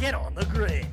Get on the grid.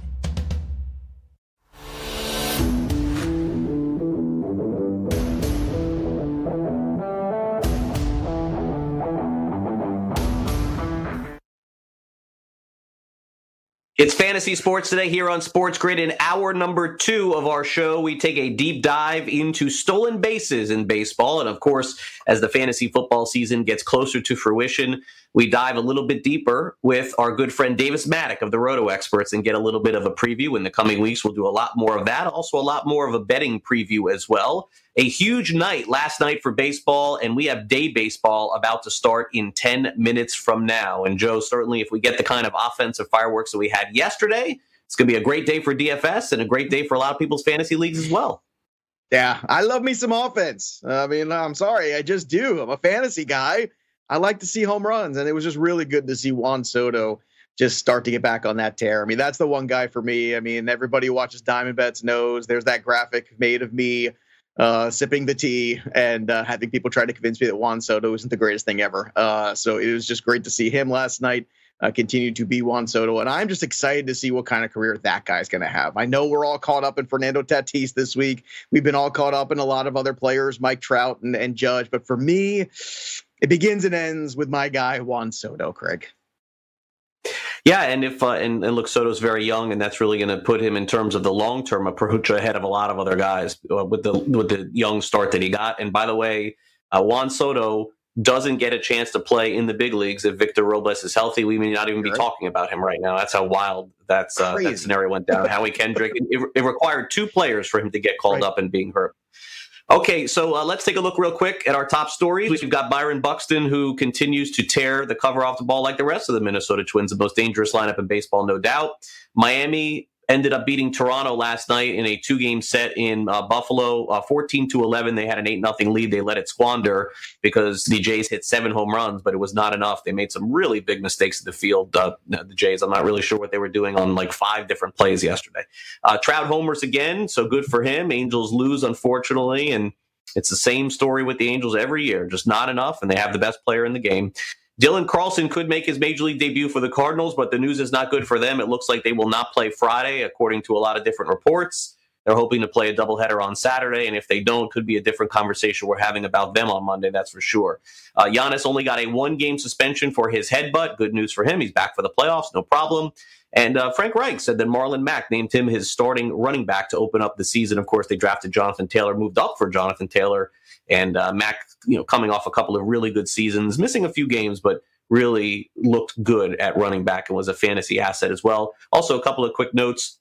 It's fantasy sports today here on Sports Grid. In hour number two of our show, we take a deep dive into stolen bases in baseball. And of course, as the fantasy football season gets closer to fruition, we dive a little bit deeper with our good friend Davis Mattek of the Roto Experts and get a little bit of a preview. In the coming weeks, we'll do a lot more of that. Also, a lot more of a betting preview as well. A huge night last night for baseball, and we have day baseball about to start in 10 minutes from now. And Joe, certainly, if we get the kind of offensive fireworks that we had yesterday, it's going to be a great day for DFS and a great day for a lot of people's fantasy leagues as well. Yeah, I love me some offense. I mean, I'm sorry, I just do. I'm a fantasy guy. I like to see home runs, and it was just really good to see Juan Soto just start to get back on that tear. I mean, that's the one guy for me. I mean, everybody who watches Diamond Bets knows there's that graphic made of me uh, sipping the tea and uh, having people try to convince me that Juan Soto isn't the greatest thing ever. Uh, so it was just great to see him last night. Uh, continue to be Juan Soto, and I'm just excited to see what kind of career that guy's going to have. I know we're all caught up in Fernando Tatis this week. We've been all caught up in a lot of other players, Mike Trout and, and Judge, but for me, it begins and ends with my guy Juan Soto, Craig. Yeah, and if uh, and, and look, Soto's very young, and that's really going to put him in terms of the long term approach ahead of a lot of other guys uh, with the with the young start that he got. And by the way, uh, Juan Soto doesn't get a chance to play in the big leagues if Victor Robles is healthy. We may not even be talking about him right now. That's how wild that's uh, that scenario went down. Howie Kendrick. It, it, required two players for him to get called right. up and being hurt. Okay, so uh, let's take a look real quick at our top stories. We've got Byron Buxton, who continues to tear the cover off the ball like the rest of the Minnesota Twins, the most dangerous lineup in baseball, no doubt. Miami ended up beating Toronto last night in a two game set in uh, Buffalo, uh, 14 to 11. They had an 8 nothing lead. They let it squander because the Jays hit seven home runs, but it was not enough. They made some really big mistakes in the field. Uh, the Jays, I'm not really sure what they were doing on like five different plays yesterday. Uh, Trout homers again, so good for him. Angels lose, unfortunately, and it's the same story with the Angels every year, just not enough, and they have the best player in the game. Dylan Carlson could make his major league debut for the Cardinals, but the news is not good for them. It looks like they will not play Friday, according to a lot of different reports. They're hoping to play a doubleheader on Saturday, and if they don't, could be a different conversation we're having about them on Monday. That's for sure. Uh, Giannis only got a one-game suspension for his headbutt. Good news for him; he's back for the playoffs, no problem. And uh, Frank Reich said that Marlon Mack named him his starting running back to open up the season. Of course, they drafted Jonathan Taylor, moved up for Jonathan Taylor, and uh, Mack, you know, coming off a couple of really good seasons, missing a few games, but really looked good at running back and was a fantasy asset as well. Also, a couple of quick notes.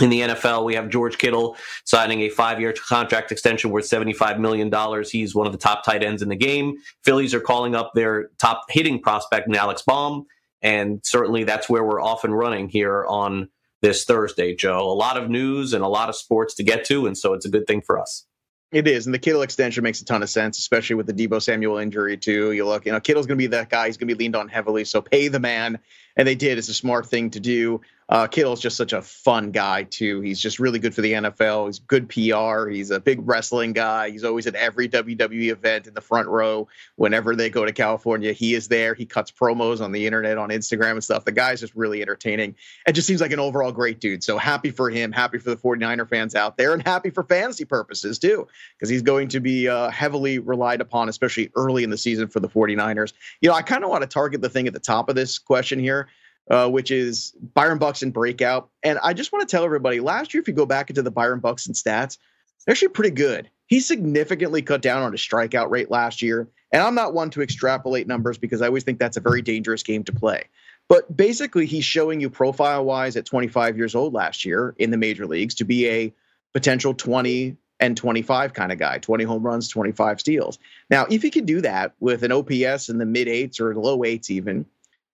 In the NFL, we have George Kittle signing a five year contract extension worth $75 million. He's one of the top tight ends in the game. Phillies are calling up their top hitting prospect, Alec Bohm. And certainly that's where we're off and running here on this Thursday, Joe. A lot of news and a lot of sports to get to. And so it's a good thing for us. It is, and the Kittle extension makes a ton of sense, especially with the Deebo Samuel injury too. You look, you know, Kittle's going to be that guy. He's going to be leaned on heavily, so pay the man, and they did. It's a smart thing to do. Uh, Kittle's just such a fun guy too. He's just really good for the NFL. He's good PR. He's a big wrestling guy. He's always at every WWE event in the front row. Whenever they go to California, he is there. He cuts promos on the internet, on Instagram and stuff. The guy's just really entertaining. It just seems like an overall great dude. So happy for him. Happy for the 49er fans out there, and happy for fantasy purposes too, because he's going to be uh, heavily relied upon, especially early in the season for the 49ers. You know, I kind of want to target the thing at the top of this question here uh, which is Byron Buxton breakout. And I just want to tell everybody last year, if you go back into the Byron Buxton stats, they're actually pretty good. He significantly cut down on his strikeout rate last year. And I'm not one to extrapolate numbers because I always think that's a very dangerous game to play. But basically, he's showing you profile wise at 25 years old last year in the major leagues to be a potential 20 and 25 kind of guy 20 home runs, 25 steals. Now, if he can do that with an OPS in the mid eights or low eights, even,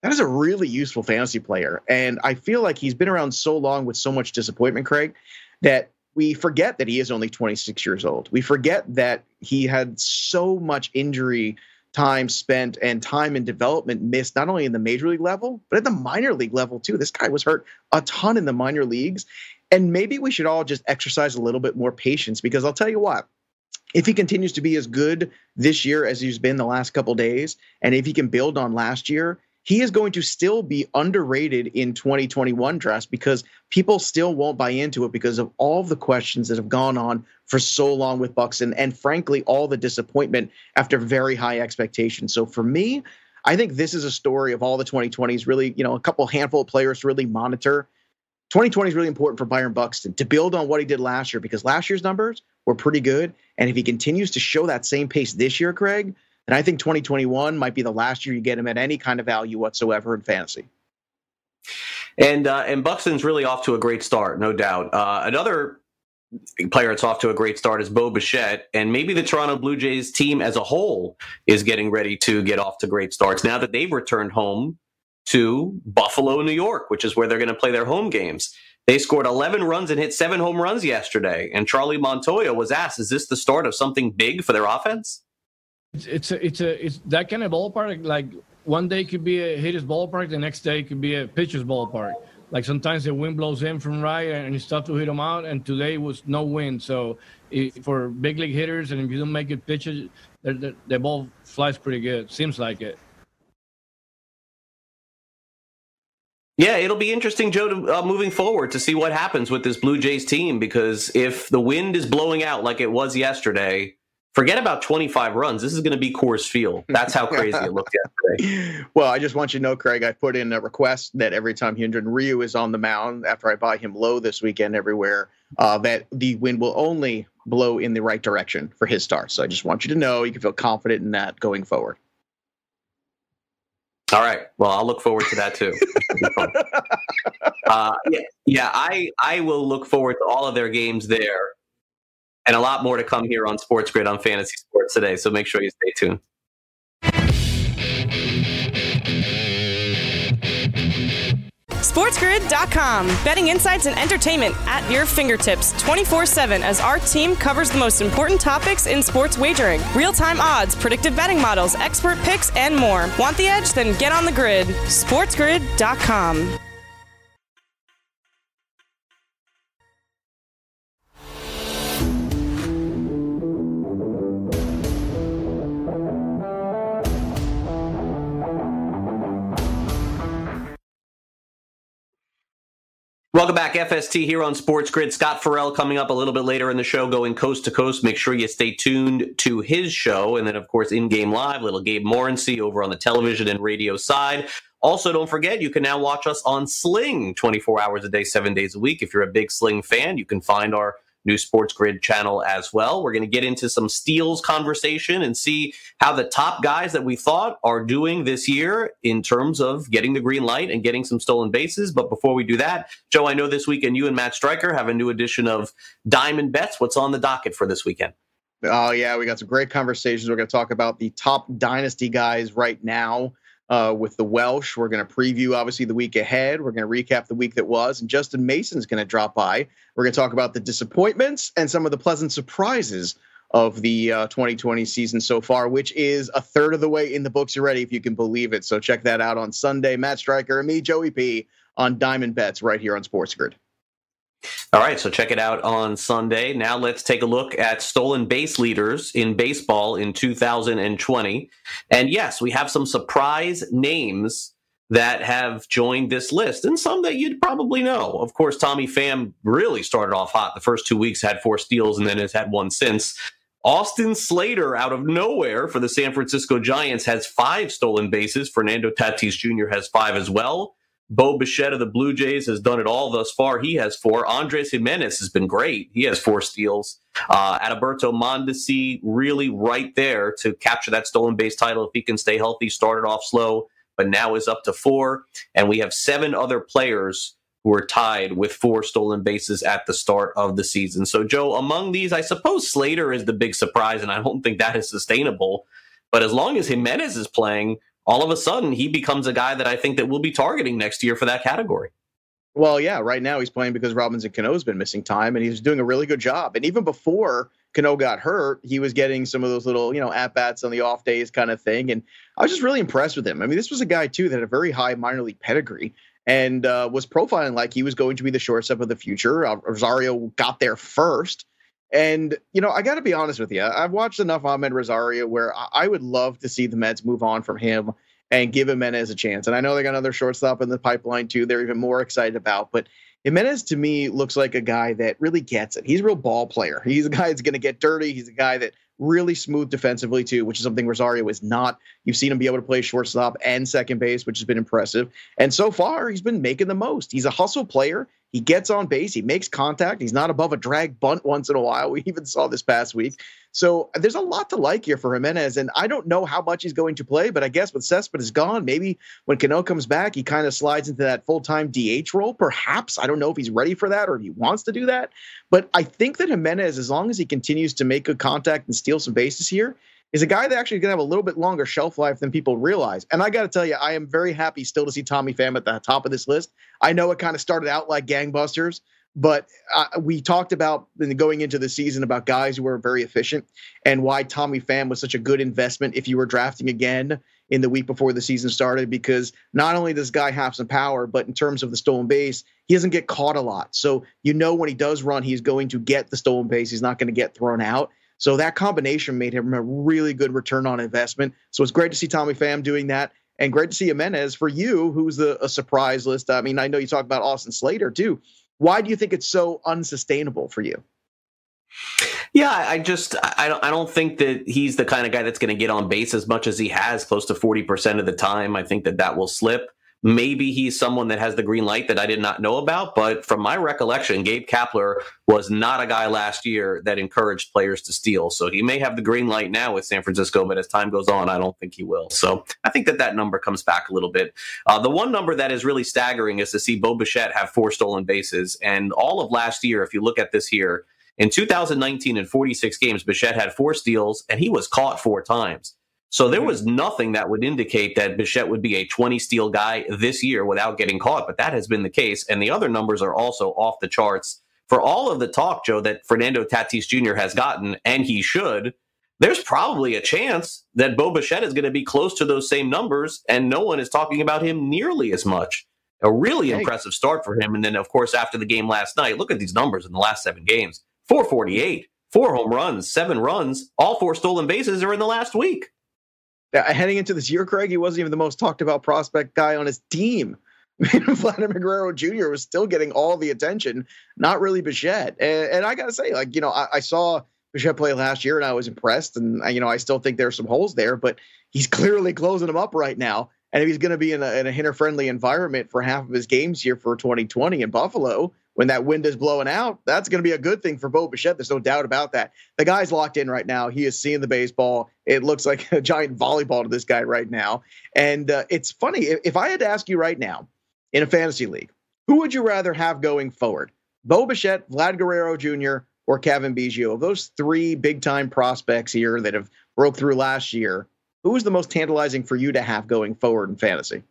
that is a really useful fantasy player. And I feel like he's been around so long with so much disappointment, Craig, that we forget that he is only 26 years old. We forget that he had so much injury time spent and time in development missed, not only in the major league level, but at the minor league level too. This guy was hurt a ton in the minor leagues. And maybe we should all just exercise a little bit more patience because I'll tell you what, if he continues to be as good this year as he's been the last couple days, and if he can build on last year, he is going to still be underrated in 2021 drafts because people still won't buy into it because of all the questions that have gone on for so long with Buxton and frankly all the disappointment after very high expectations. So for me, I think this is a story of all the 2020s really, you know, a couple handful of players to really monitor. 2020 is really important for Byron Buxton to build on what he did last year because last year's numbers were pretty good and if he continues to show that same pace this year, Craig, and I think 2021 might be the last year you get him at any kind of value whatsoever in fantasy. And uh, and Buxton's really off to a great start, no doubt. Uh, another player that's off to a great start is Bo Bichette, and maybe the Toronto Blue Jays team as a whole is getting ready to get off to great starts now that they've returned home to Buffalo, New York, which is where they're going to play their home games. They scored 11 runs and hit seven home runs yesterday. And Charlie Montoyo was asked, "Is this the start of something big for their offense?" It's it's a, it's a it's that kind of ballpark. Like one day could be a hitter's ballpark, the next day could be a pitcher's ballpark. Like sometimes the wind blows in from right and it's tough to hit them out. And today was no wind, so it, for big league hitters, and if you don't make good pitches, the, ball flies pretty good. Seems like it. Yeah, it'll be interesting, Joe, to, uh, moving forward to see what happens with this Blue Jays team because if the wind is blowing out like it was yesterday, Forget about 25 runs. This is going to be Coors Field. That's how crazy it looked yesterday. Well, I just want you to know, Craig, I put in a request that every time Hyunjin Ryu is on the mound, after I buy him low this weekend everywhere, uh, that the wind will only blow in the right direction for his start. So I just want you to know you can feel confident in that going forward. All right. Well, I'll look forward to that too. uh, yeah, yeah. I I will look forward to all of their games there and a lot more to come here on Sports Grid on Fantasy Sports today. So make sure you stay tuned. SportsGrid.com. Betting insights and entertainment at your fingertips 24 7 as our team covers the most important topics in sports wagering real time odds, predictive betting models, expert picks, and more. Want the edge? Then get on the grid. SportsGrid.com. Welcome back, FST here on Sports Grid. Scott Farrell coming up a little bit later in the show, going coast to coast. Make sure you stay tuned to his show. And then, of course, in game live, little Gabe Morency over on the television and radio side. Also, don't forget, you can now watch us on Sling 24 hours a day, seven days a week. If you're a big Sling fan, you can find our new Sports Grid channel as well. We're going to get into some steals conversation and see how the top guys that we thought are doing this year in terms of getting the green light and getting some stolen bases. But before we do that, Joe, I know this weekend you and Matt Stryker have a new edition of Diamond Bets. What's on the docket for this weekend? Oh, yeah, we got some great conversations. We're going to talk about the top dynasty guys right now uh, with the Welsh. We're going to preview, obviously, the week ahead. We're going to recap the week that was. And Justin Mason's going to drop by. We're going to talk about the disappointments and some of the pleasant surprises of the uh, 2020 season so far, which is a third of the way in the books already, if you can believe it. So check that out on Sunday. Matt Stryker and me, Joey P, on Diamond Bets right here on Sports Grid. All right, so check it out on Sunday. Now let's take a look at stolen base leaders in baseball in 2020. And yes, we have some surprise names that have joined this list and some that you'd probably know. Of course, Tommy Pham really started off hot. The first two weeks had four steals and then has had one since. Austin Slater out of nowhere for the San Francisco Giants has five stolen bases. Fernando Tatis Jr. has five as well. Bo Bichette of the Blue Jays has done it all thus far. He has four. Andres Giménez has been great. He has four steals. Uh, Adalberto Mondesi really right there to capture that stolen base title if he can stay healthy. Started off slow, but now is up to four. And we have seven other players who are tied with four stolen bases at the start of the season. So, Joe, among these, I suppose Slater is the big surprise, and I don't think that is sustainable. But as long as Giménez is playing, all of a sudden he becomes a guy that I think that we'll be targeting next year for that category. Well, yeah, right now he's playing because Robinson Cano's been missing time and he's doing a really good job. And even before Cano got hurt, he was getting some of those little, you know, at bats on the off days kind of thing. And I was just really impressed with him. I mean, this was a guy, too, that had a very high minor league pedigree and uh, was profiling like he was going to be the shortstop of the future. Uh, Rosario got there first. And, you know, I got to be honest with you. I've watched enough Amed Rosario where I would love to see the Mets move on from him and give Giménez a chance. And I know they got another shortstop in the pipeline too. They're even more excited about. But Giménez to me looks like a guy that really gets it. He's a real ball player. He's a guy that's going to get dirty. He's a guy that really smooth defensively too, which is something Rosario is not. You've seen him be able to play shortstop and second base, which has been impressive. And so far, he's been making the most. He's a hustle player. He gets on base. He makes contact. He's not above a drag bunt once in a while. We even saw this past week. So there's a lot to like here for Giménez, And I don't know how much he's going to play, but I guess with Cespedes gone, maybe when Cano comes back, he kind of slides into that full time DH role. Perhaps. I don't know if he's ready for that or if he wants to do that. But I think that Giménez, as long as he continues to make good contact and steal some bases here, is a guy that actually is going to have a little bit longer shelf life than people realize. And I got to tell you, I am very happy still to see Tommy Pham at the top of this list. I know it kind of started out like gangbusters, but uh, we talked about going into the season about guys who were very efficient and why Tommy Pham was such a good investment if you were drafting again in the week before the season started because not only does guy have some power, but in terms of the stolen base, he doesn't get caught a lot. So you know when he does run, he's going to get the stolen base. He's not going to get thrown out. So that combination made him a really good return on investment. So it's great to see Tommy Pham doing that. And great to see Giménez for you, who's the, a surprise list. I mean, I know you talk about Austin Slater too. Why do you think it's so unsustainable for you? Yeah, I just I don't I don't think that he's the kind of guy that's going to get on base as much as he has, close to forty percent of the time. I think that that will slip. Maybe he's someone that has the green light that I did not know about. But from my recollection, Gabe Kapler was not a guy last year that encouraged players to steal. So he may have the green light now with San Francisco, but as time goes on, I don't think he will. So I think that that number comes back a little bit. Uh, the one number that is really staggering is to see Bo Bichette have four stolen bases. And all of last year, if you look at this here, in 2019, in 46 games, Bichette had four steals and he was caught four times. So there mm-hmm. was nothing that would indicate that Bichette would be a 20 steal guy this year without getting caught, but that has been the case. And the other numbers are also off the charts. For all of the talk, Joe, that Fernando Tatis Jr. has gotten, and he should, there's probably a chance that Bo Bichette is going to be close to those same numbers, and no one is talking about him nearly as much. A really hey. impressive start for him. And then, of course, after the game last night, look at these numbers in the last seven games 448, four home runs, seven runs, all four stolen bases are in the last week Uh, heading into this year, Craig, he wasn't even the most talked about prospect guy on his team. Vladimir Guerrero Jr. was still getting all the attention, not really Bichette. And, and I got to say, like, you know, I, I, saw Bichette play last year and I was impressed. And, you know, I still think there's some holes there, but he's clearly closing them up right now. And if he's going to be in a, in a hitter friendly environment for half of his games here for 2020 in Buffalo, when that wind is blowing out, that's going to be a good thing for Bo Bichette. There's no doubt about that. The guy's locked in right now. He is seeing the baseball. It looks like a giant volleyball to this guy right now. And uh, it's funny. If, I had to ask you right now in a fantasy league, who would you rather have going forward? Bo Bichette, Vlad Guerrero Jr., or Cavan Biggio? Of those three big time prospects here that have broke through last year, who is the most tantalizing for you to have going forward in fantasy?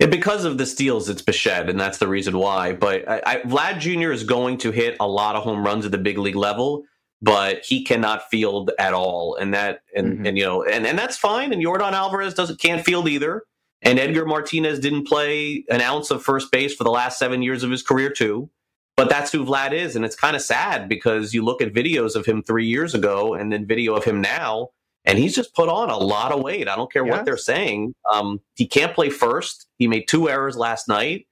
And because of the steals, it's Bichette, and that's the reason why. But I, I, Vlad Jr. is going to hit a lot of home runs at the big league level, but he cannot field at all, and that and mm-hmm. and you know and, and that's fine. And Yordan Alvarez doesn't can't field either, and Edgar Martinez didn't play an ounce of first base for the last seven years of his career too. But that's who Vlad is, and it's kind of sad because you look at videos of him three years ago, and then video of him now and he's just put on a lot of weight. I don't care yes. what they're saying. Um, he can't play first. He made two errors last night.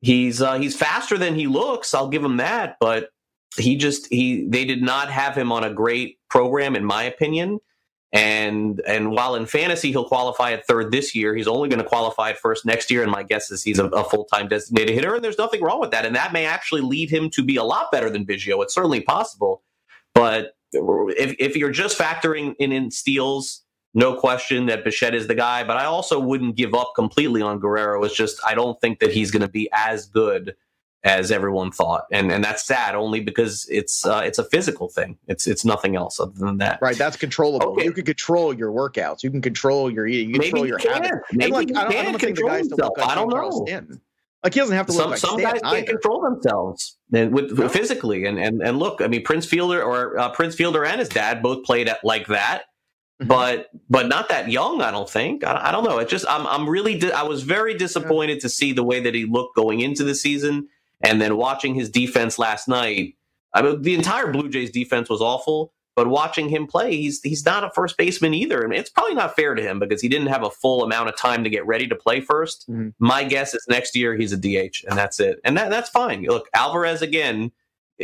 He's uh, he's faster than he looks. I'll give him that, but he just he they did not have him on a great program, in my opinion. And and while in fantasy he'll qualify at third this year, he's only going to qualify at first next year. And my guess is he's a, a full time designated hitter, and there's nothing wrong with that. And that may actually lead him to be a lot better than Biggio. It's certainly possible, but if, if you're just factoring in, in steals, no question that Bichette is the guy, but I also wouldn't give up completely on Guerrero. It's just I don't think that he's going to be as good as everyone thought, and and that's sad only because it's uh, it's a physical thing. It's it's nothing else other than that. Right, that's controllable. Okay. You can control your workouts. You can control your eating. You can control your can. habits. Maybe and like, I don't, I don't think the guys himself. Like I don't know. Like he doesn't have to look some, like some guys either. can't control themselves and with no. physically and, and and look. I mean, Prince Fielder or uh, Prince Fielder and his dad both played at like that. Mm-hmm. But but not that young, I don't think. I, I don't know. It just I'm I'm really di- I was very disappointed yeah. to see the way that he looked going into the season, and then watching his defense last night. I mean, the entire Blue Jays defense was awful. But watching him play, he's he's not a first baseman either, and it's probably not fair to him because he didn't have a full amount of time to get ready to play 1st mm-hmm. My guess is next year he's a DH, and that's it, and that that's fine. Look, Alvarez again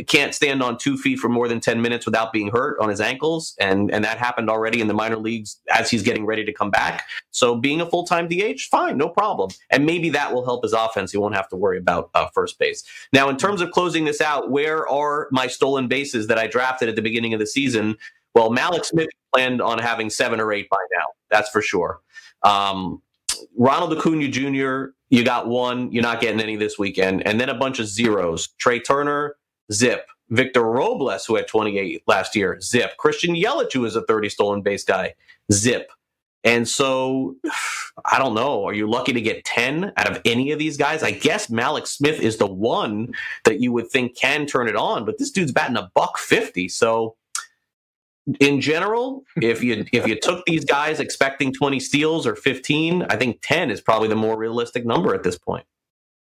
can't stand on two feet for more than 10 minutes without being hurt on his ankles. And, and that happened already in the minor leagues as he's getting ready to come back. So being a full time DH, fine, no problem. And maybe that will help his offense. He won't have to worry about uh, first base. Now, in terms of closing this out, where are my stolen bases that I drafted at the beginning of the season? Well, Mallex Smith planned on having seven or eight by now. That's for sure. Um, Ronald Acuna Jr., you got one. You're not getting any this weekend. And then a bunch of zeros. Trea Turner, zip. Victor Robles, who had 28 last year, zip. Christian Yelich, who is a 30 stolen base guy, zip. And so, I don't know. Are you lucky to get 10 out of any of these guys? I guess Mallex Smith is the one that you would think can turn it on, but this dude's batting a buck 50. So, in general, if you if you took these guys expecting 20 steals or 15, I think 10 is probably the more realistic number at this point.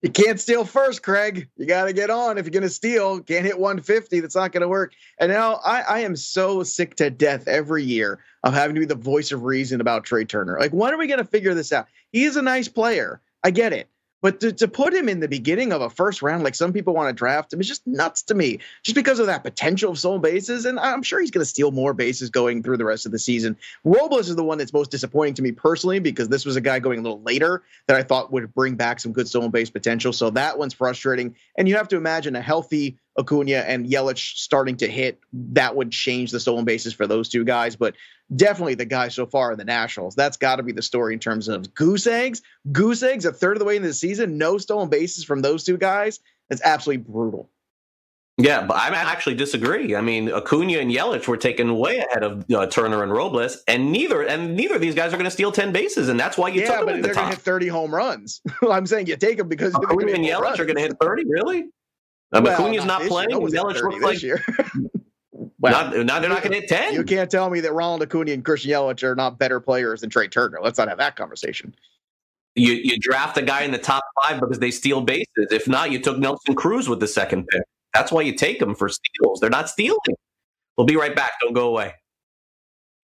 You can't steal first, Craig. You got to get on. If you're going to steal, can't hit 150. That's not going to work. And now I, I, am so sick to death every year of having to be the voice of reason about Trea Turner. Like, when are we going to figure this out? He is a nice player. I get it. But to, to put him in the beginning of a first round, like some people want to draft him, is just nuts to me. Just because of that potential of stolen bases, and I'm sure he's going to steal more bases going through the rest of the season. Robles is the one that's most disappointing to me personally because this was a guy going a little later that I thought would bring back some good stolen base potential. So that one's frustrating. And you have to imagine a healthy Acuna and Yelich starting to hit, that would change the stolen bases for those two guys. But definitely the guy so far in the Nationals. That's got to be the story in terms of goose eggs. Goose eggs, a third of the way into the season, no stolen bases from those two guys. That's absolutely brutal. Yeah, but I actually disagree. I mean, Acuna and Yelich were taken way ahead of uh, Turner and Robles, and neither and neither of these guys are going to steal ten bases, and that's why you yeah, took them but at they're the going to hit thirty home runs. I'm saying you take them because Acuna and Yelich runs. are going to hit thirty. Really? Um, well, Acuna's not, not playing. Yelich looks like year. well, not, not, they're not going to hit 10. You can't tell me that Ronald Acuna and Christian Yelich are not better players than Trea Turner. Let's not have that conversation. You, you draft a guy in the top five because they steal bases. If not, you took Nelson Cruz with the second pick. That's why you take them for steals. They're not stealing. We'll be right back. Don't go away.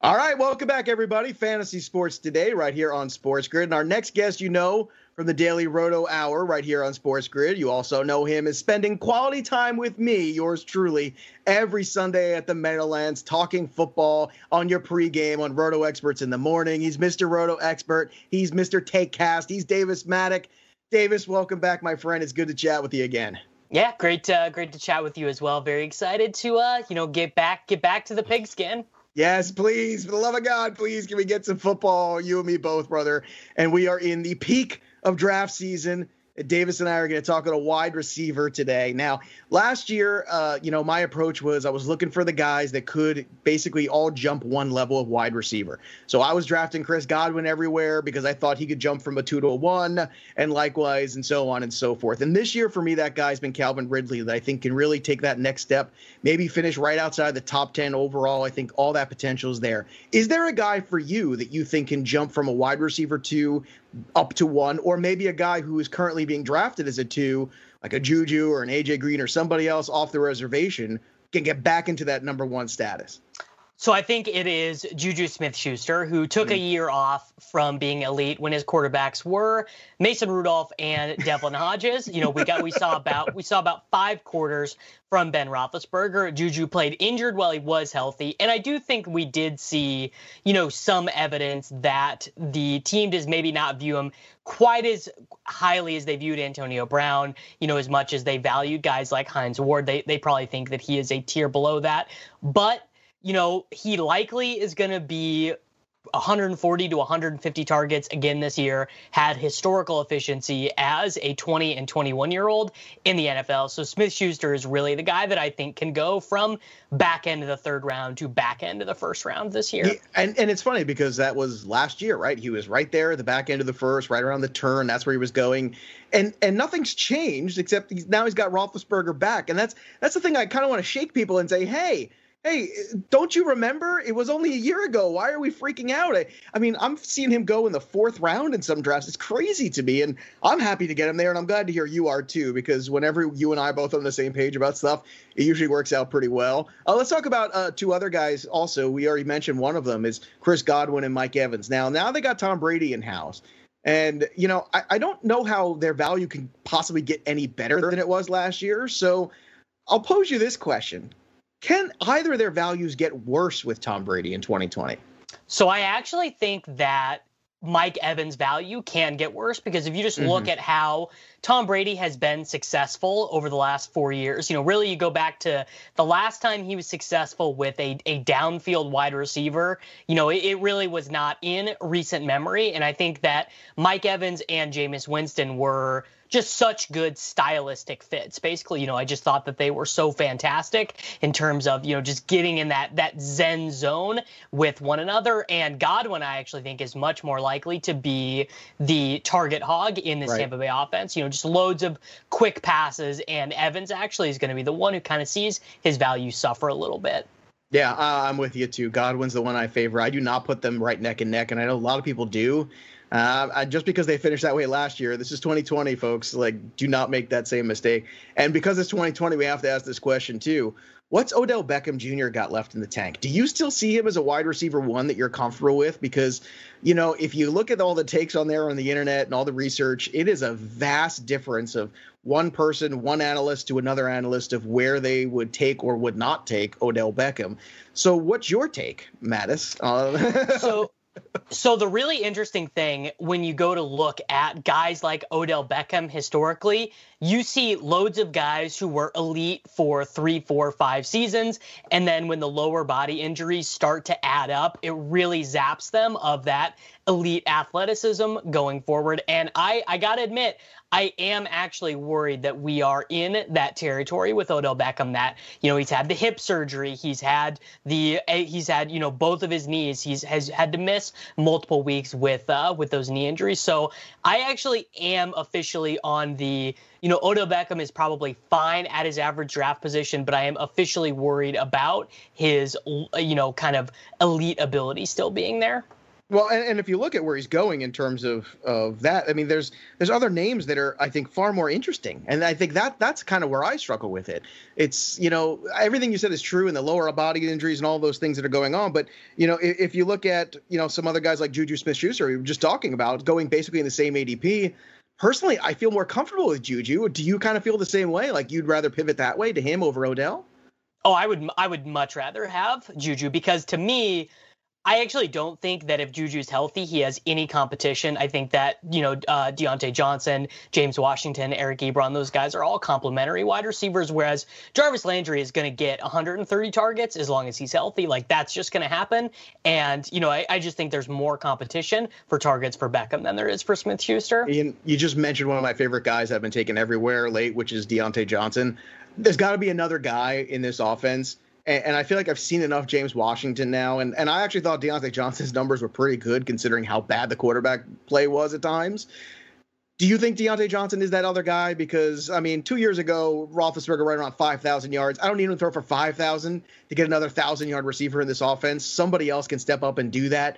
All right, welcome back, everybody. Fantasy Sports Today, right here on Sports Grid. And our next guest, you know from the Daily Roto Hour, right here on Sports Grid. You also know him as spending quality time with me, yours truly, every Sunday at the Meadowlands, talking football on your pregame on Roto Experts in the morning. He's Mr. Roto Expert. He's Mr. Take Cast. He's Davis Mattek. Davis, welcome back, my friend. It's good to chat with you again. Yeah, great, uh, great to chat with you as well. Very excited to, uh, you know, get back, get back to the pigskin. Yes, please, for the love of God, please can we get some football, you and me both, brother. And we are in the peak of draft season. Davis and I are going to talk about a wide receiver today. Now, last year, uh, you know, my approach was I was looking for the guys that could basically all jump one level of wide receiver. So I was drafting Chris Godwin everywhere because I thought he could jump from a two to a one, and likewise, and so on and so forth. And this year, for me, that guy's been Calvin Ridley that I think can really take that next step, maybe finish right outside the top 10 overall. I think all that potential is there. Is there a guy for you that you think can jump from a wide receiver two up to one, or maybe a guy who is currently being drafted as a two, like a Juju or an AJ Green or somebody else off the reservation, can get back into that number one status? So I think it is Juju Smith-Schuster who took mm. a year off from being elite when his quarterbacks were Mason Rudolph and Devlin Hodges. You know, we got we saw about we saw about five quarters from Ben Roethlisberger. Juju played injured while he was healthy, and I do think we did see you know some evidence that the team does maybe not view him quite as highly as they viewed Antonio Brown. You know, as much as they valued guys like Hines Ward, they they probably think that he is a tier below that, but you know, he likely is going to be 140 to 150 targets again this year, had historical efficiency as a 20 and 21 year old in the NFL. So Smith Schuster is really the guy that I think can go from back end of the third round to back end of the first round this year. and and it's funny because that was last year, right? He was right there at the back end of the first, right around the turn. That's where he was going. And and nothing's changed except he's now he's got Roethlisberger back. And that's that's the thing I kind of want to shake people and say, hey, hey, don't you remember? It was only a year ago. Why are we freaking out? I, I, mean, I'm seeing him go in the fourth round in some drafts. It's crazy to me, and I'm happy to get him there. And I'm glad to hear you are too, because whenever you and I both on the same page about stuff, it usually works out pretty well. Uh, let's talk about uh, two other guys. Also, we already mentioned one of them is Chris Godwin and Mike Evans. Now, now they got Tom Brady in house. And, you know, I, I don't know how their value can possibly get any better than it was last year. So I'll pose you this question can either of their values get worse with Tom Brady in 2020? So I actually think that Mike Evans' value can get worse because if you just mm-hmm. look at how Tom Brady has been successful over the last four years, you know, really you go back to the last time he was successful with a, a downfield wide receiver, you know, it, it really was not in recent memory. And I think that Mike Evans and Jameis Winston were just such good stylistic fits. Basically, you know, I just thought that they were so fantastic in terms of, you know, just getting in that that zen zone with one another. And Godwin, I actually think, is much more likely to be the target hog in the right. Tampa Bay offense. You know, just loads of quick passes, and Evans actually is going to be the one who kind of sees his value suffer a little bit. Yeah, uh, I'm with you too. Godwin's the one I favor. I do not put them right neck and neck, and I know a lot of people do. Uh, just because they finished that way last year, this is 2020, folks. Like, do not make that same mistake. And because it's 2020, we have to ask this question too. What's Odell Beckham Jr. got left in the tank? Do you still see him as a wide receiver one that you're comfortable with? Because, you know, if you look at all the takes on there on the internet and all the research, it is a vast difference of one person, one analyst to another analyst of where they would take or would not take Odell Beckham. So, what's your take, Mattek? Uh, so, so the really interesting thing when you go to look at guys like Odell Beckham historically, you see loads of guys who were elite for three, four, five seasons, and then when the lower body injuries start to add up, it really zaps them of that elite athleticism going forward. And I, I gotta admit, I am actually worried that we are in that territory with Odell Beckham. That you know he's had the hip surgery, he's had the eh, he's had you know both of his knees. He's has had to miss multiple weeks with uh, with those knee injuries. So I actually am officially on the you know Odell Beckham is probably fine at his average draft position, but I am officially worried about his you know kind of elite ability still being there. Well, and, and if you look at where he's going in terms of of that, I mean, there's there's other names that are I think far more interesting, and I think that that's kind of where I struggle with it. It's you know everything you said is true, and the lower body injuries and all those things that are going on. But you know if, if you look at you know some other guys like Juju Smith-Schuster, we were just talking about going basically in the same ADP. Personally, I feel more comfortable with Juju. Do you kind of feel the same way? Like you'd rather pivot that way to him over Odell? Oh, I would I would much rather have Juju because to me I actually don't think that if Juju's healthy, he has any competition. I think that, you know, uh, Diontae Johnson, James Washington, Eric Ebron, those guys are all complementary wide receivers, whereas Jarvis Landry is going to get 130 targets as long as he's healthy. Like, that's just going to happen. And, you know, I, I, just think there's more competition for targets for Beckham than there is for Smith Schuster. Ian, you just mentioned one of my favorite guys I've been taken everywhere late, which is Diontae Johnson. There's got to be another guy in this offense and, and, I feel like I've seen enough James Washington now, and and I actually thought Diontae Johnson's numbers were pretty good considering how bad the quarterback play was at times. Do you think Diontae Johnson is that other guy? Because I mean, two years ago, Roethlisberger ran around five thousand yards. I don't need him to throw for five thousand to get another thousand yard receiver in this offense. Somebody else can step up and do that.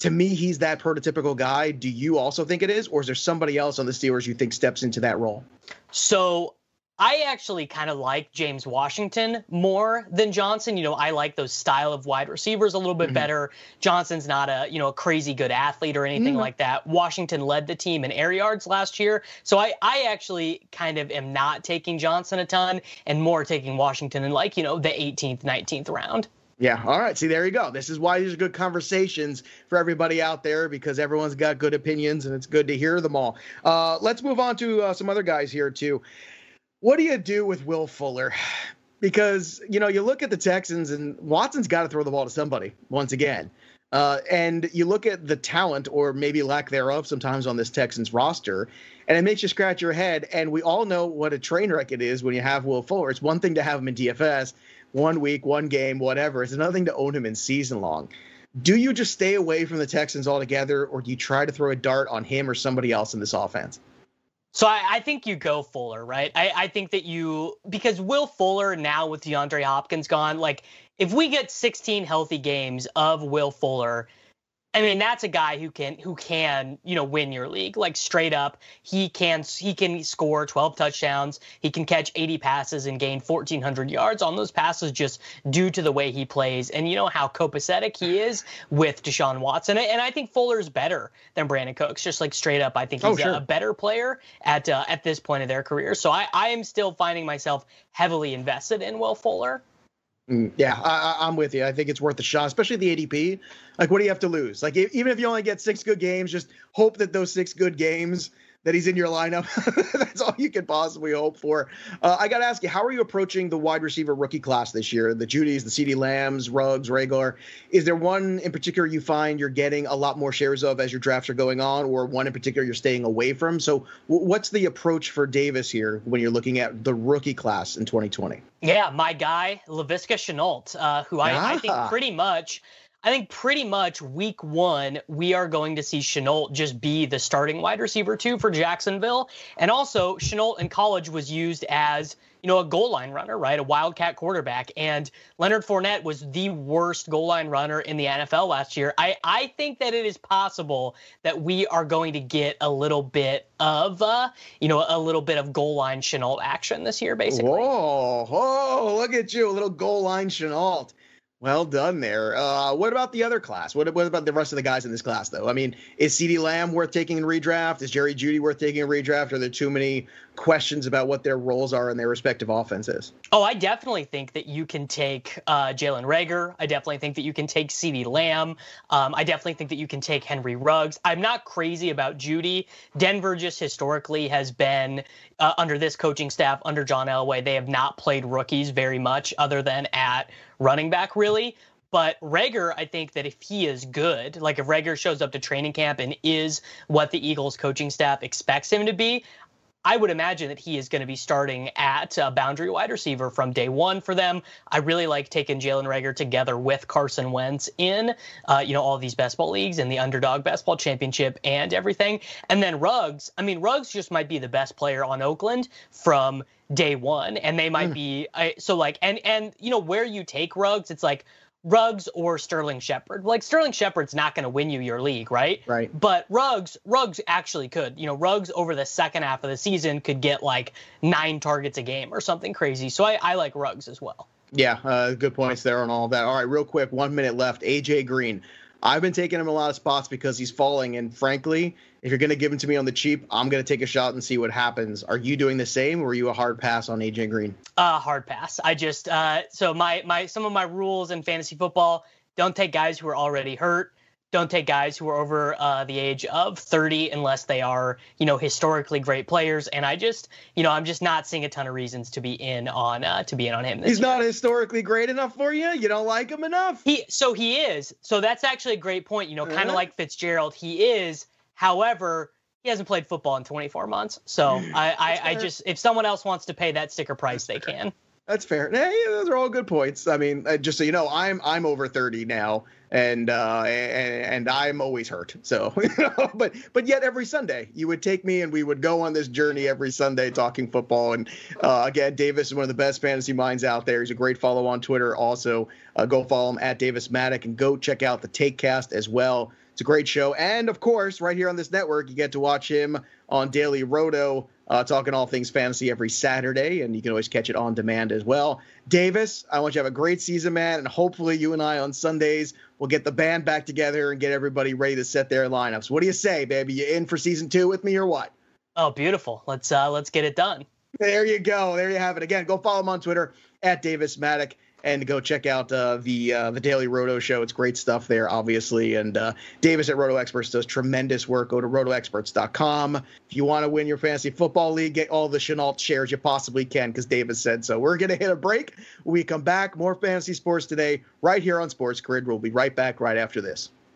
To me, he's that prototypical guy. Do you also think it is, or is there somebody else on the Steelers you think steps into that role? So I actually kind of like James Washington more than Johnson. You know, I like those style of wide receivers a little bit mm-hmm. better. Johnson's not a, you know, a crazy good athlete or anything mm-hmm. like that. Washington led the team in air yards last year. So I, I actually kind of am not taking Johnson a ton and more taking Washington in like, you know, the 18th, 19th round. Yeah. All right. See, there you go. This is why these are good conversations for everybody out there because everyone's got good opinions and it's good to hear them all. Uh, let's move on to uh, some other guys here, too. What do you do with Will Fuller? Because, you know, you look at the Texans and Watson's got to throw the ball to somebody once again. Uh, and you look at the talent or maybe lack thereof sometimes on this Texans roster, and it makes you scratch your head. And we all know what a train wreck it is when you have Will Fuller. It's one thing to have him in DFS, one week, one game, whatever. It's another thing to own him in season long. Do you just stay away from the Texans altogether, or do you try to throw a dart on him or somebody else in this offense? So I, I, think you go Fuller, right? I, I think that you because Will Fuller now with DeAndre Hopkins gone, like if we get 16 healthy games of Will Fuller, I mean, that's a guy who can who can you know win your league like straight up. He can he can score 12 touchdowns. He can catch 80 passes and gain 1,400 yards on those passes just due to the way he plays and you know how copacetic he is with Deshaun Watson. And I think Fuller's better than Brandin Cooks. Just like straight up, I think oh, he's oh, sure. a, a, better player at uh, at this point of their career. So I I am still finding myself heavily invested in Will Fuller. Mm, yeah, I, am with you. I think it's worth a shot, especially the ADP. Like, what do you have to lose? Like, even if you only get six good games, just hope that those six good games that he's in your lineup. That's all you can possibly hope for. Uh, I got to ask you, how are you approaching the wide receiver rookie class this year? The Jeudy's, the CeeDee Lambs, Ruggs, Reagor. Is there one in particular you find you're getting a lot more shares of as your drafts are going on, or one in particular you're staying away from? So, w- what's the approach for Davis here when you're looking at the rookie class in 2020? Yeah, my guy, Laviska Shenault, uh, who I, ah. I think pretty much – I think pretty much week one, we are going to see Shenault just be the starting wide receiver two for Jacksonville. And also, Shenault in college was used as, you know, a goal line runner, right? A wildcat quarterback. And Leonard Fournette was the worst goal line runner in the NFL last year. I, I think that it is possible that we are going to get a little bit of, uh, you know, a little bit of goal line Shenault action this year, basically. Whoa, whoa, look at you, a little goal line Shenault. Well done there. Uh, what about the other class? What, what about the rest of the guys in this class, though? I mean, is CeeDee Lamb worth taking in redraft? Is Jerry Jeudy worth taking in redraft? Are there too many questions about what their roles are in their respective offenses? Oh, I definitely think that you can take uh, Jalen Reagor. I definitely think that you can take CeeDee Lamb. Um, I definitely think that you can take Henry Ruggs. I'm not crazy about Jeudy. Denver just historically has been uh, under this coaching staff, under John Elway, they have not played rookies very much other than at running back, really. But Reagor, I think that if he is good, like if Reagor shows up to training camp and is what the Eagles coaching staff expects him to be, I would imagine that he is going to be starting at a boundary wide receiver from day one for them. I really like taking Jalen Reagor together with Carson Wentz in, uh, you know, all these best ball leagues and the underdog best ball championship and everything. And then Ruggs, I mean, Ruggs just might be the best player on Oakland from day one, and they might mm. be so like and and you know where you take Ruggs, it's like Ruggs or Sterling Shepard. Like Sterling Shepard's not going to win you your league, right? Right. But Ruggs, Ruggs actually could. You know, Ruggs over the second half of the season could get like nine targets a game or something crazy. So I, I like Ruggs as well. Yeah, uh, good points there on all that. All right, real quick, one minute left. AJ Green. I've been taking him a lot of spots because he's falling, and frankly, if you're going to give him to me on the cheap, I'm going to take a shot and see what happens. Are you doing the same, or are you a hard pass on AJ Green? Uh, hard pass. I just uh, so my my some of my rules in fantasy football don't take guys who are already hurt. Don't take guys who are over uh, the age of 30 unless they are, you know, historically great players. And I just, you know, I'm just not seeing a ton of reasons to be in on uh, to be in on him. He's year. not historically great enough for you. You don't like him enough. He so he is. So that's actually a great point. You know, kind of uh-huh. like Fitzgerald, he is However, he hasn't played football in 24 months. So I, I, I, just, if someone else wants to pay that sticker price, they can. That's fair. Hey, those are all good points. I mean, uh, just so you know, I'm I'm over 30 now, and uh, and, and I'm always hurt. So, but but yet every Sunday you would take me and we would go on this journey every Sunday talking football. And uh, again, Davis is one of the best fantasy minds out there. He's a great follow on Twitter. Also, uh, go follow him at Davis Mattek and go check out the Takecast as well. It's a great show. And of course, right here on this network, you get to watch him on Daily Roto uh, talking all things fantasy every Saturday, and you can always catch it on demand as well. Davis, I want you to have a great season, man, and hopefully you and I on Sundays will get the band back together and get everybody ready to set their lineups. What do you say, baby? You in for season two with me or what? Oh, beautiful. Let's uh, let's get it done. There you go. There you have it. Again, go follow him on Twitter at Davis Mattek and go check out uh, the uh, the Daily Roto Show. It's great stuff there, obviously. And uh, Davis at Roto Experts does tremendous work. Go to rotoexperts.com. If you want to win your fantasy football league, get all the Shenault shares you possibly can because Davis said so. We're going to hit a break. When we come back, more fantasy sports today, right here on Sports Grid. We'll be right back right after this.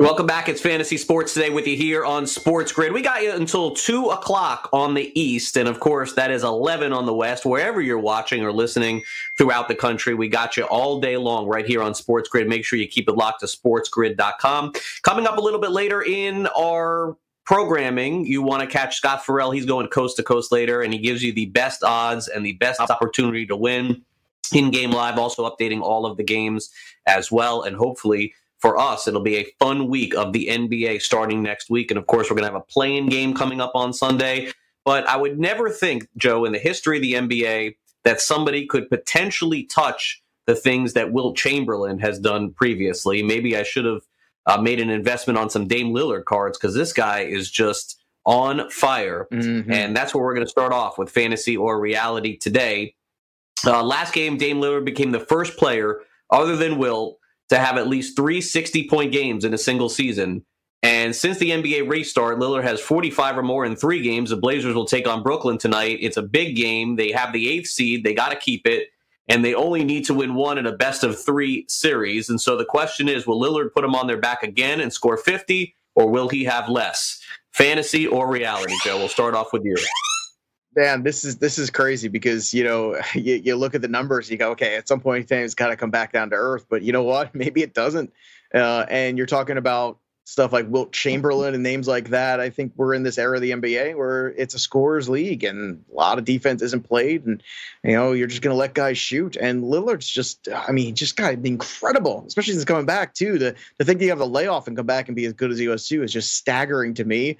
Welcome back. It's Fantasy Sports today with you here on Sports Grid. We got you until 2 o'clock on the East. And of course, that is 11 on the West. Wherever you're watching or listening throughout the country, we got you all day long right here on Sports Grid. Make sure you keep it locked to sportsgrid.com. Coming up a little bit later in our programming, you want to catch Scott Farrell. He's going coast to coast later, and he gives you the best odds and the best opportunity to win in game live, also updating all of the games as well. And hopefully, for us, it'll be a fun week of the NBA starting next week. And of course, we're going to have a playing game coming up on Sunday. But I would never think, Joe, in the history of the NBA, that somebody could potentially touch the things that Wilt Chamberlain has done previously. Maybe I should have uh, made an investment on some Dame Lillard cards because this guy is just on fire. Mm-hmm. And that's where we're going to start off with fantasy or reality today. Uh, last game, Dame Lillard became the first player other than Wilt to have at least three 60 point games in a single season. And since the NBA restart, Lillard has 45 or more in three games. The Blazers will take on Brooklyn tonight. It's a big game. They have the eighth seed. They got to keep it. And they only need to win one in a best of three series. And so the question is will Lillard put them on their back again and score 50, or will he have less? Fantasy or reality, Joe? We'll start off with you man, this is this is crazy because you know you, you look at the numbers, you go, okay, at some point things got to come back down to earth. But you know what? Maybe it doesn't. Uh, and you're talking about stuff like Wilt Chamberlain and names like that. I think we're in this era of the NBA where it's a scorers league and a lot of defense isn't played, and you know you're just going to let guys shoot. And Lillard's just, I mean, just got incredible, especially since coming back too. To to think you have a layoff and come back and be as good as he was too is just staggering to me.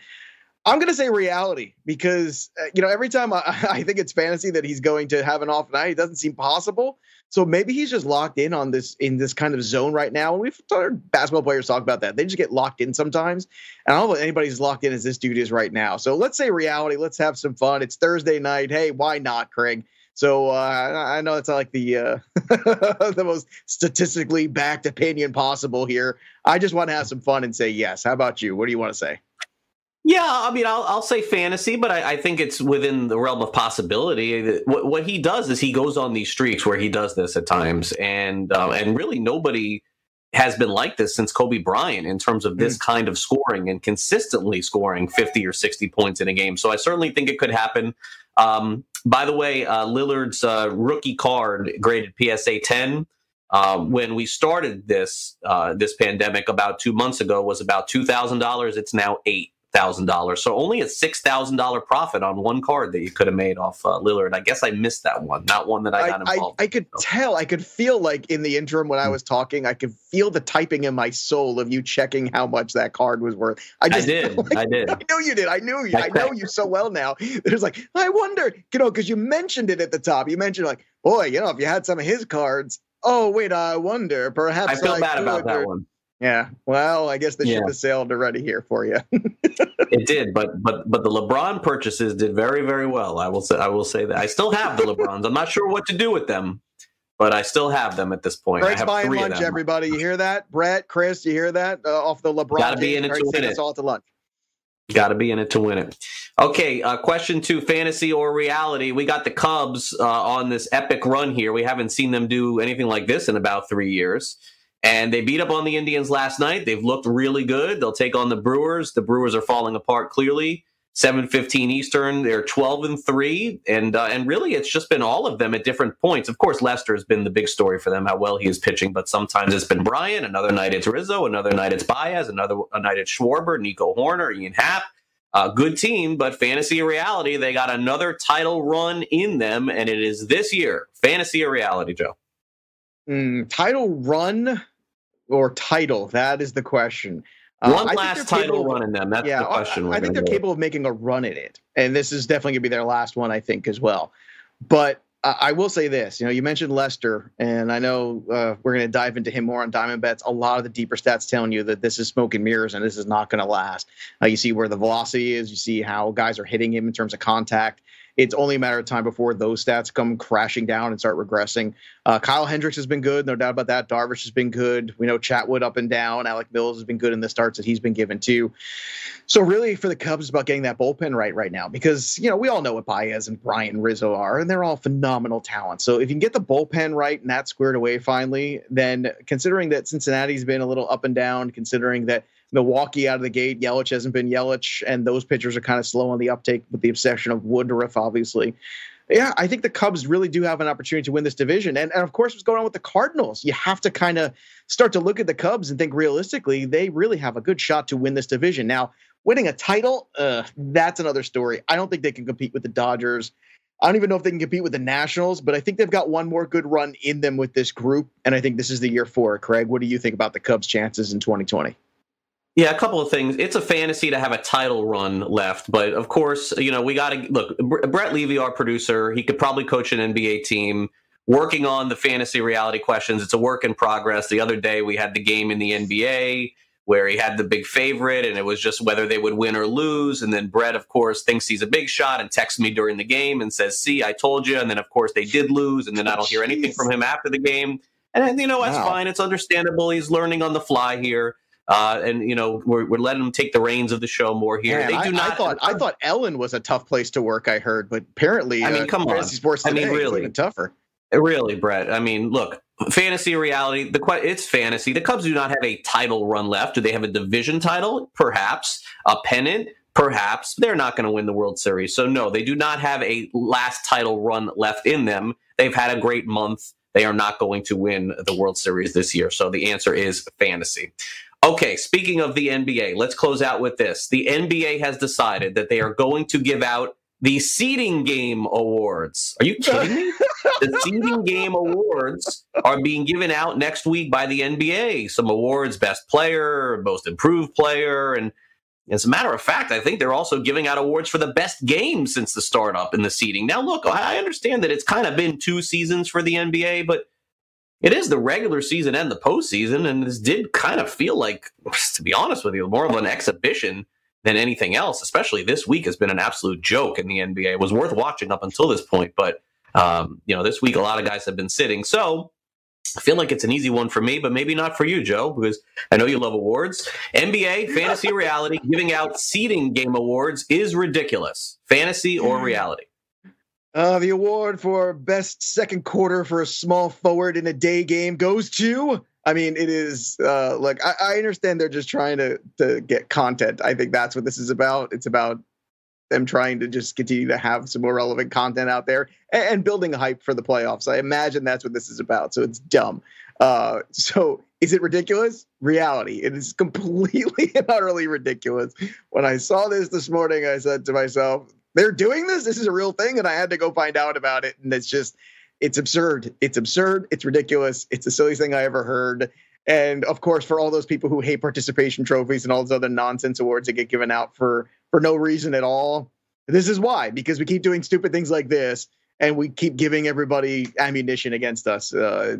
I'm going to say reality because, uh, you know, every time I, I, think it's fantasy that he's going to have an off night, it doesn't seem possible. So maybe he's just locked in on this in this kind of zone right now. And we've heard basketball players talk about that. They just get locked in sometimes. And I don't know if anybody's locked in as this dude is right now. So let's say reality. Let's have some fun. It's Thursday night. Hey, why not, Craig? So uh, I know it's not like the uh, the most statistically backed opinion possible here. I just want to have some fun and say yes. How about you? What do you want to say? Yeah, I mean, I'll, I'll say fantasy, but I, I, think it's within the realm of possibility. What, what, he does is he goes on these streaks where he does this at times, and uh, and really nobody has been like this since Kobe Bryant in terms of this mm. kind of scoring and consistently scoring 50 or 60 points in a game. So I certainly think it could happen. Um, by the way, uh, Lillard's uh, rookie card graded PSA 10. Uh, when we started this uh, this pandemic about two months ago was about two thousand dollars. It's now eight thousand dollars. So only a six thousand dollar profit on one card that you could have made off uh, Lillard. I guess I missed that one, not one that I got involved. I, I, I could tell, I could feel like in the interim when I hmm. was talking, I could feel the typing in my soul of you checking how much that card was worth. I, just, I did, like, I did. I knew you did. I knew you. I know you so well now. There's like, I wonder, you know, because you mentioned it at the top. You mentioned like, boy, you know, if you had some of his cards. Oh wait, I wonder. Perhaps I feel bad about that one. Yeah. Well, I guess the yeah. ship has sailed already here for you. it did, but but but the LeBron purchases did very very well. I will say I will say that I still have the LeBrons. I'm not sure what to do with them, but I still have them at this point. Brett's buying lunch, everybody. You hear that? Brett, Chris, you hear that? Uh, off the LeBron. Got to be in it to win it. All to lunch. Got to be in it to win it. Okay, uh, question two: fantasy or reality? We got the Cubs uh, on this epic run here. We haven't seen them do anything like this in about three years. And they beat up on the Indians last night. They've looked really good. They'll take on the Brewers. The Brewers are falling apart clearly. 7:15 Eastern. They're 12 and three, and uh, and really it's just been all of them at different points. Of course, Lester has been the big story for them, how well he is pitching. But sometimes it's been Bryant, another night it's Rizzo, another night it's Baez, another night it's Schwarber, Nico Hoerner, Ian Happ. A good team, but fantasy reality, they got another title run in them, and it is this year. Fantasy reality, Joe? Mm, title run or title? That is the question. Uh, One last title run in them. That's yeah, the question. I, I think they're capable of making a run at it, and this is definitely going to be their last one, I think, as well. But uh, I will say this: you know, you mentioned Lester, and I know uh, we're going to dive into him more on Diamond Bets. A lot of the deeper stats telling you that this is smoke and mirrors, and this is not going to last. Uh, you see where the velocity is. You see how guys are hitting him in terms of contact it's only a matter of time before those stats come crashing down and start regressing. Uh, Kyle Hendricks has been good, no doubt about that. Darvish has been good. We know Chatwood up and down. Alec Mills has been good in the starts that he's been given too. So really, for the Cubs, it's about getting that bullpen right right now because you know we all know what Baez and Bryant and Rizzo are, and they're all phenomenal talent. So if you can get the bullpen right and that squared away finally, then considering that Cincinnati's been a little up and down, considering that Milwaukee out of the gate. Yelich hasn't been Yelich, and those pitchers are kind of slow on the uptake with the obsession of Woodruff, obviously. Yeah, I think the Cubs really do have an opportunity to win this division. And, and of course, what's going on with the Cardinals? You have to kind of start to look at the Cubs and think realistically, they really have a good shot to win this division. Now, winning a title, uh, that's another story. I don't think they can compete with the Dodgers. I don't even know if they can compete with the Nationals, but I think they've got one more good run in them with this group. And I think this is the year for it. Craig, what do you think about the Cubs' chances in 2020? Yeah, a couple of things. It's a fantasy to have a title run left, but of course, you know, we got to look. Brett Levy, our producer, he could probably coach an NBA team working on the fantasy reality questions. It's a work in progress. The other day, we had the game in the NBA where he had the big favorite, and it was just whether they would win or lose. And then Brett, of course, thinks he's a big shot and texts me during the game and says, "See, I told you." And then, of course, they did lose, and then I don't hear anything from him after the game. And you know, that's wow. fine. It's understandable. He's learning on the fly here. Uh, and you know we're, we're letting them take the reins of the show more here. Man, they do I, not. I thought I thought Ellen was a tough place to work. I heard, but apparently, I mean, uh, come on, Sports Today I mean, really even tougher. Really, Brett. I mean, look, fantasy reality. The it's fantasy. The Cubs do not have a title run left. Do they have a division title? Perhaps a pennant. Perhaps they're not going to win the World Series. So no, they do not have a last title run left in them. They've had a great month. They are not going to win the World Series this year. So the answer is fantasy. Okay, speaking of the NBA, let's close out with this. The NBA has decided that they are going to give out the seeding game awards. Are you kidding me? the seeding game awards are being given out next week by the NBA. Some awards, best player, most improved player, and as a matter of fact, I think they're also giving out awards for the best game since the startup in the seeding. Now, look, I understand that it's kind of been two seasons for the NBA, but it is the regular season and the postseason, and this did kind of feel like, to be honest with you, more of an exhibition than anything else. Especially this week has been an absolute joke in the NBA. It was worth watching up until this point, but um, you know, this week a lot of guys have been sitting. So I feel like it's an easy one for me, but maybe not for you, Joe, because I know you love awards. NBA Fantasy Reality giving out seeding game awards is ridiculous. Fantasy or reality? Uh, the award for best second quarter for a small forward in a day game goes to. I mean, it is uh, like I, I understand they're just trying to to get content. I think that's what this is about. It's about them trying to just continue to have some more relevant content out there and, and building hype for the playoffs. I imagine that's what this is about. So it's dumb. Uh, so is it ridiculous? Reality. It is completely and utterly ridiculous. When I saw this this morning, I said to myself, they're doing this. This is a real thing, and I had to go find out about it. And it's just, it's absurd. It's absurd. It's ridiculous. It's the silliest thing I ever heard. And of course, for all those people who hate participation trophies and all those other nonsense awards that get given out for for no reason at all, this is why. Because we keep doing stupid things like this, and we keep giving everybody ammunition against us. Uh,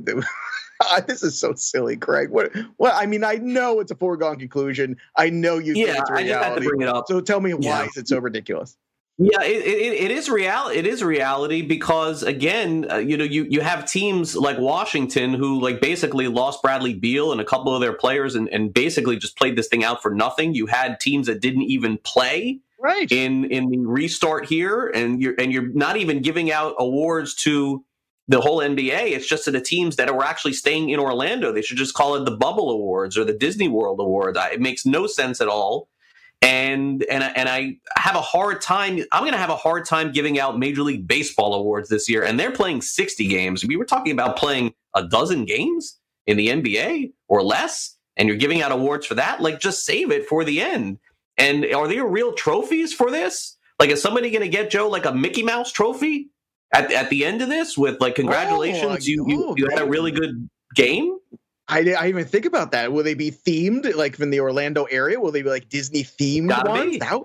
this is so silly, Craig. What? What? I mean, I know it's a foregone conclusion. I know you. Yeah, I just had to bring it up. So tell me, why yeah. is it so ridiculous? Yeah, it, it, it is real. It is reality because again, uh, you know, you you have teams like Washington who like basically lost Bradley Beal and a couple of their players and, and basically just played this thing out for nothing. You had teams that didn't even play right in in the restart here, and you're and you're not even giving out awards to the whole NBA. It's just to the teams that were actually staying in Orlando. They should just call it the Bubble Awards or the Disney World Awards. It makes no sense at all. And and and I have a hard time. I'm going to have a hard time giving out Major League Baseball awards this year, and they're playing 60 games. We were talking about playing a dozen games in the NBA or less, and you're giving out awards for that. Like, just save it for the end. And are there real trophies for this? Like, is somebody going to get Joe like a Mickey Mouse trophy at, at the end of this with like congratulations, oh, you, you you had a really good game? I, I didn't even think about that. Will they be themed like in the Orlando area? Will they be like Disney themed Gotta ones? That,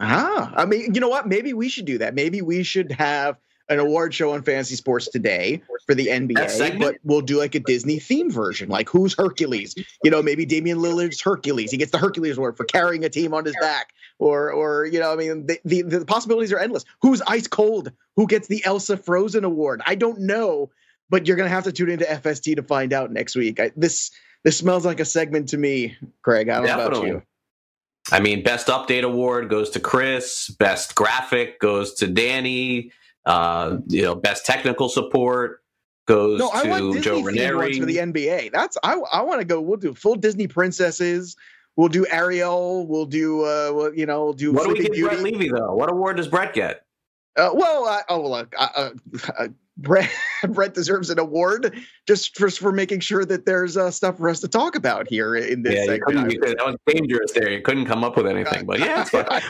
ah, I mean, you know what? Maybe we should do that. Maybe we should have an award show on fantasy sports today for the NBA, but we'll do like a Disney theme version. Like who's Hercules? You know, maybe Damian Lillard's Hercules. He gets the Hercules award for carrying a team on his back. Or, or you know, I mean, the, the, the possibilities are endless. Who's ice cold? Who gets the Elsa Frozen award? I don't know, but you're gonna have to tune into FST to find out next week. I, this this smells like a segment to me, Craig. I don't know about you. I mean, best update award goes to Chris. Best graphic goes to Danny. Uh, you know, best technical support goes no, I want Joe Ranieri for the NBA. That's I I want to go. We'll do full Disney princesses. We'll do Ariel. We'll do uh, you know, we'll do. What do we get Brett Levy though? What award does Brett get? Uh, well, uh, oh look, uh, uh Brett Brett deserves an award just for for making sure that there's uh, stuff for us to talk about here in this yeah, segment. that was dangerous there. You couldn't come up with anything, but yeah.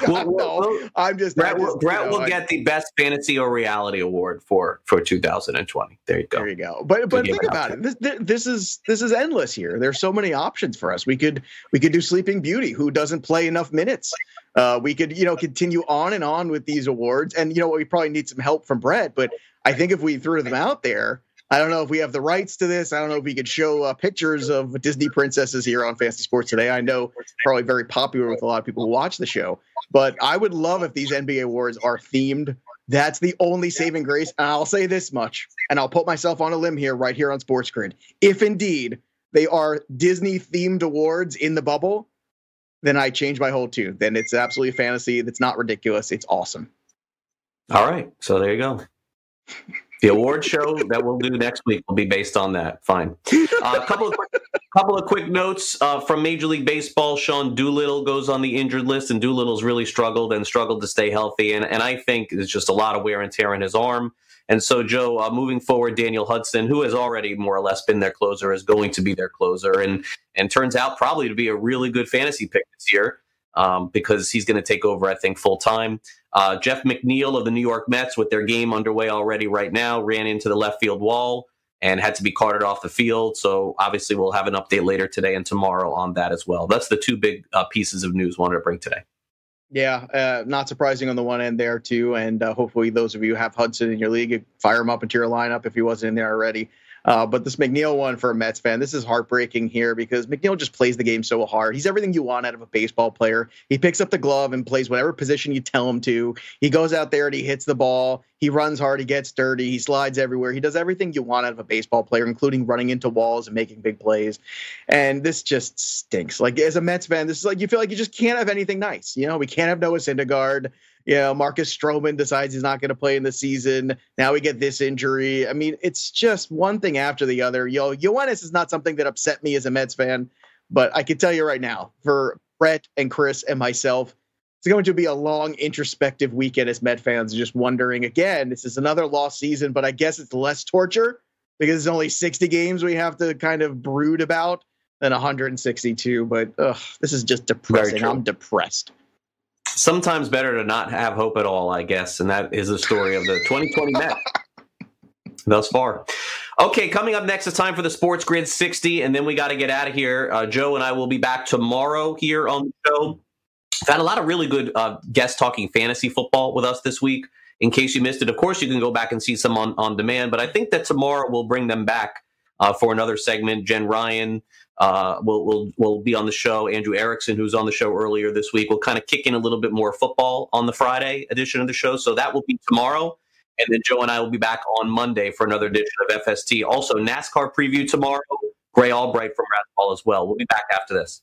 We'll, we'll, we'll, I'm just Brett, just, Brett will know, get the best fantasy or reality award for for 2020. There you go. There you go. But but think about it. This, this is this is endless here. There's so many options for us. We could we could do Sleeping Beauty, who doesn't play enough minutes. Uh, we could you know continue on and on with these awards, and you know we probably need some help from Brett, but I think if we threw them out there, I don't know if we have the rights to this. I don't know if we could show uh, pictures of Disney princesses here on Fantasy Sports today. I know probably very popular with a lot of people who watch the show, but I would love if these NBA awards are themed. That's the only saving grace. And I'll say this much, and I'll put myself on a limb here, right here on Sports Grid. If indeed they are Disney themed awards in the bubble, then I change my whole tune. Then it's absolutely fantasy. That's not ridiculous. It's awesome. All right. So there you go. The award show that we'll do next week will be based on that. Fine. Uh, a couple of quick, couple of quick notes uh, from Major League Baseball. Sean Doolittle goes on the injured list, and Doolittle's really struggled and struggled to stay healthy. And, and I think there's just a lot of wear and tear in his arm. And so, Joe, uh, moving forward, Daniel Hudson, who has already more or less been their closer, is going to be their closer, and and turns out probably to be a really good fantasy pick this year um, because he's going to take over, I think, full time. Uh, Jeff McNeil of the New York Mets, with their game underway already right now, ran into the left field wall and had to be carted off the field. So obviously, we'll have an update later today and tomorrow on that as well. That's the two big uh, pieces of news wanted to bring today. Yeah, uh, not surprising on the one end there too, and uh, hopefully those of you who have Hudson in your league, fire him up into your lineup if he wasn't in there already. Uh, but this McNeil one for a Mets fan, this is heartbreaking here because McNeil just plays the game so hard. He's everything you want out of a baseball player. He picks up the glove and plays whatever position you tell him to. He goes out there and he hits the ball. He runs hard. He gets dirty. He slides everywhere. He does everything you want out of a baseball player, including running into walls and making big plays. And this just stinks. Like as a Mets fan, this is like you feel like you just can't have anything nice. You know, we can't have Noah Syndergaard you know, Marcus Stroman decides he's not going to play in the season. Now we get this injury. I mean, it's just one thing after the other. Yo, Yoenis is not something that upset me as a Mets fan, but I can tell you right now, for Brett and Chris and myself, it's going to be a long introspective weekend as Met fans, just wondering again, this is another lost season, but I guess it's less torture because it's only 60 games we have to kind of brood about than 162. But ugh, this is just depressing. I'm depressed sometimes better to not have hope at all, I guess. And that is the story of the 2020 Met thus far. Okay, coming up next, it's time for the Sports Grid 60, and then we got to get out of here. Uh, Joe and I will be back tomorrow here on the show. Had a lot of really good uh, guests talking fantasy football with us this week. In case you missed it, of course, you can go back and see some on, on demand, but I think that tomorrow we'll bring them back uh, for another segment. Jen Ryan, uh, will will will be on the show. Andrew Erickson, who's on the show earlier this week, will kind of kick in a little bit more football on the Friday edition of the show. So that will be tomorrow, and then Joe and I will be back on Monday for another edition of FST. Also, NASCAR preview tomorrow. Gray Albright from Rathball as well. We'll be back after this.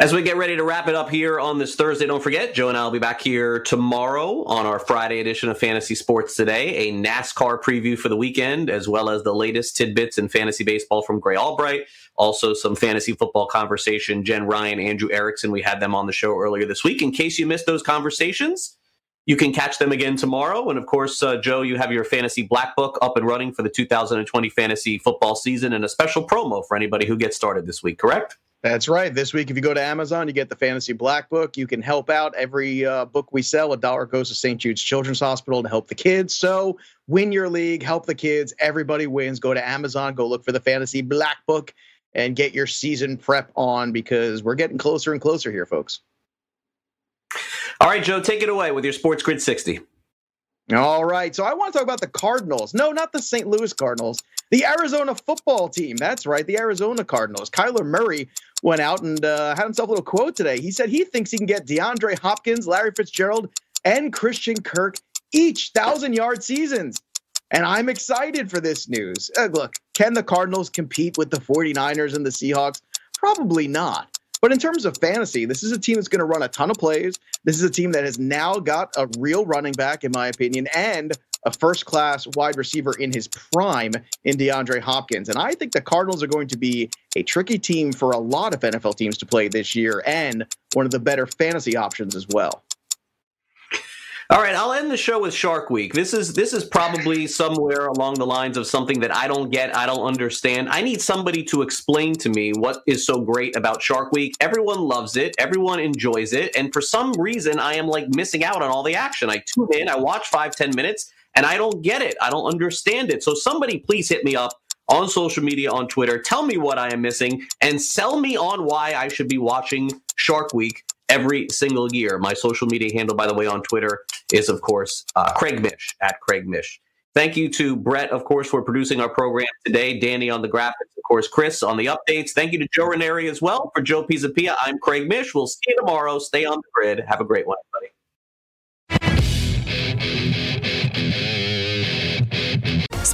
As we get ready to wrap it up here on this Thursday, don't forget, Joe and I will be back here tomorrow on our Friday edition of Fantasy Sports Today, a NASCAR preview for the weekend, as well as the latest tidbits in fantasy baseball from Gray Albright. Also, some fantasy football conversation. Jen Ryan, Andrew Erickson, we had them on the show earlier this week. In case you missed those conversations, you can catch them again tomorrow. And of course, uh, Joe, you have your fantasy black book up and running for the 2020 fantasy football season and a special promo for anybody who gets started this week, correct? That's right. This week, if you go to Amazon, you get the Fantasy Black Book. You can help out every uh, book we sell. A dollar goes to St. Jude's Children's Hospital to help the kids. So win your league, help the kids. Everybody wins. Go to Amazon, go look for the Fantasy Black Book, and get your season prep on because we're getting closer and closer here, folks. All right, Joe, take it away with your Sports Grid 60. All right. So I want to talk about the Cardinals. No, not the St. Louis Cardinals. The Arizona football team. That's right. The Arizona Cardinals. Kyler Murray went out and uh, had himself a little quote today. He said he thinks he can get DeAndre Hopkins, Larry Fitzgerald, and Christian Kirk each thousand yard seasons. And I'm excited for this news. Uh, look, can the Cardinals compete with the 49ers and the Seahawks? Probably not. But in terms of fantasy, this is a team that's going to run a ton of plays. This is a team that has now got a real running back, in my opinion, and a first class wide receiver in his prime in DeAndre Hopkins. And I think the Cardinals are going to be a tricky team for a lot of NFL teams to play this year and one of the better fantasy options as well. All right, I'll end the show with Shark Week. This is this is probably somewhere along the lines of something that I don't get, I don't understand. I need somebody to explain to me what is so great about Shark Week. Everyone loves it, everyone enjoys it, and for some reason I am like missing out on all the action. I tune in, I watch five, ten minutes, and I don't get it. I don't understand it. So somebody please hit me up on social media on Twitter. Tell me what I am missing and sell me on why I should be watching Shark Week every single year. My social media handle, by the way, on Twitter is, of course, uh, Craig Mish at Craig Mish. Thank you to Brett, of course, for producing our program today. Danny on the graphics, of course, Chris on the updates. Thank you to Joe Ranieri as well. For Joe Pisapia, I'm Craig Mish. We'll see you tomorrow. Stay on the grid. Have a great one, everybody.